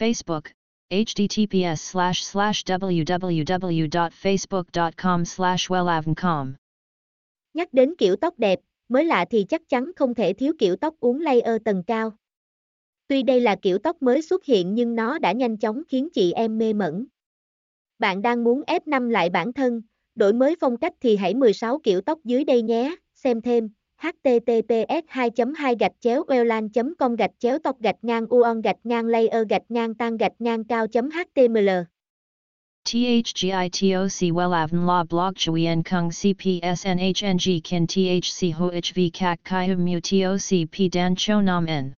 Facebook, https slash slash www.facebook.com slash wellavncom. Nhắc đến kiểu tóc đẹp, mới lạ thì chắc chắn không thể thiếu kiểu tóc uốn layer tầng cao. Tuy đây là kiểu tóc mới xuất hiện nhưng nó đã nhanh chóng khiến chị em mê mẩn. Bạn đang muốn F5 lại bản thân, đổi mới phong cách thì hãy 16 kiểu tóc dưới đây nhé, xem thêm https 2 2 gạch chéo welan com gạch chéo tóc gạch ngang uon gạch ngang layer gạch ngang tan gạch ngang cao html THGITOC WELAVN La Blog Chuyen Kung CPS NHNG Kin THC HOHV Kak Kai Mu TOC P Dan Cho Nam N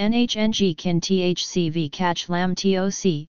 NHNG Kin THCV Catch Lam TOC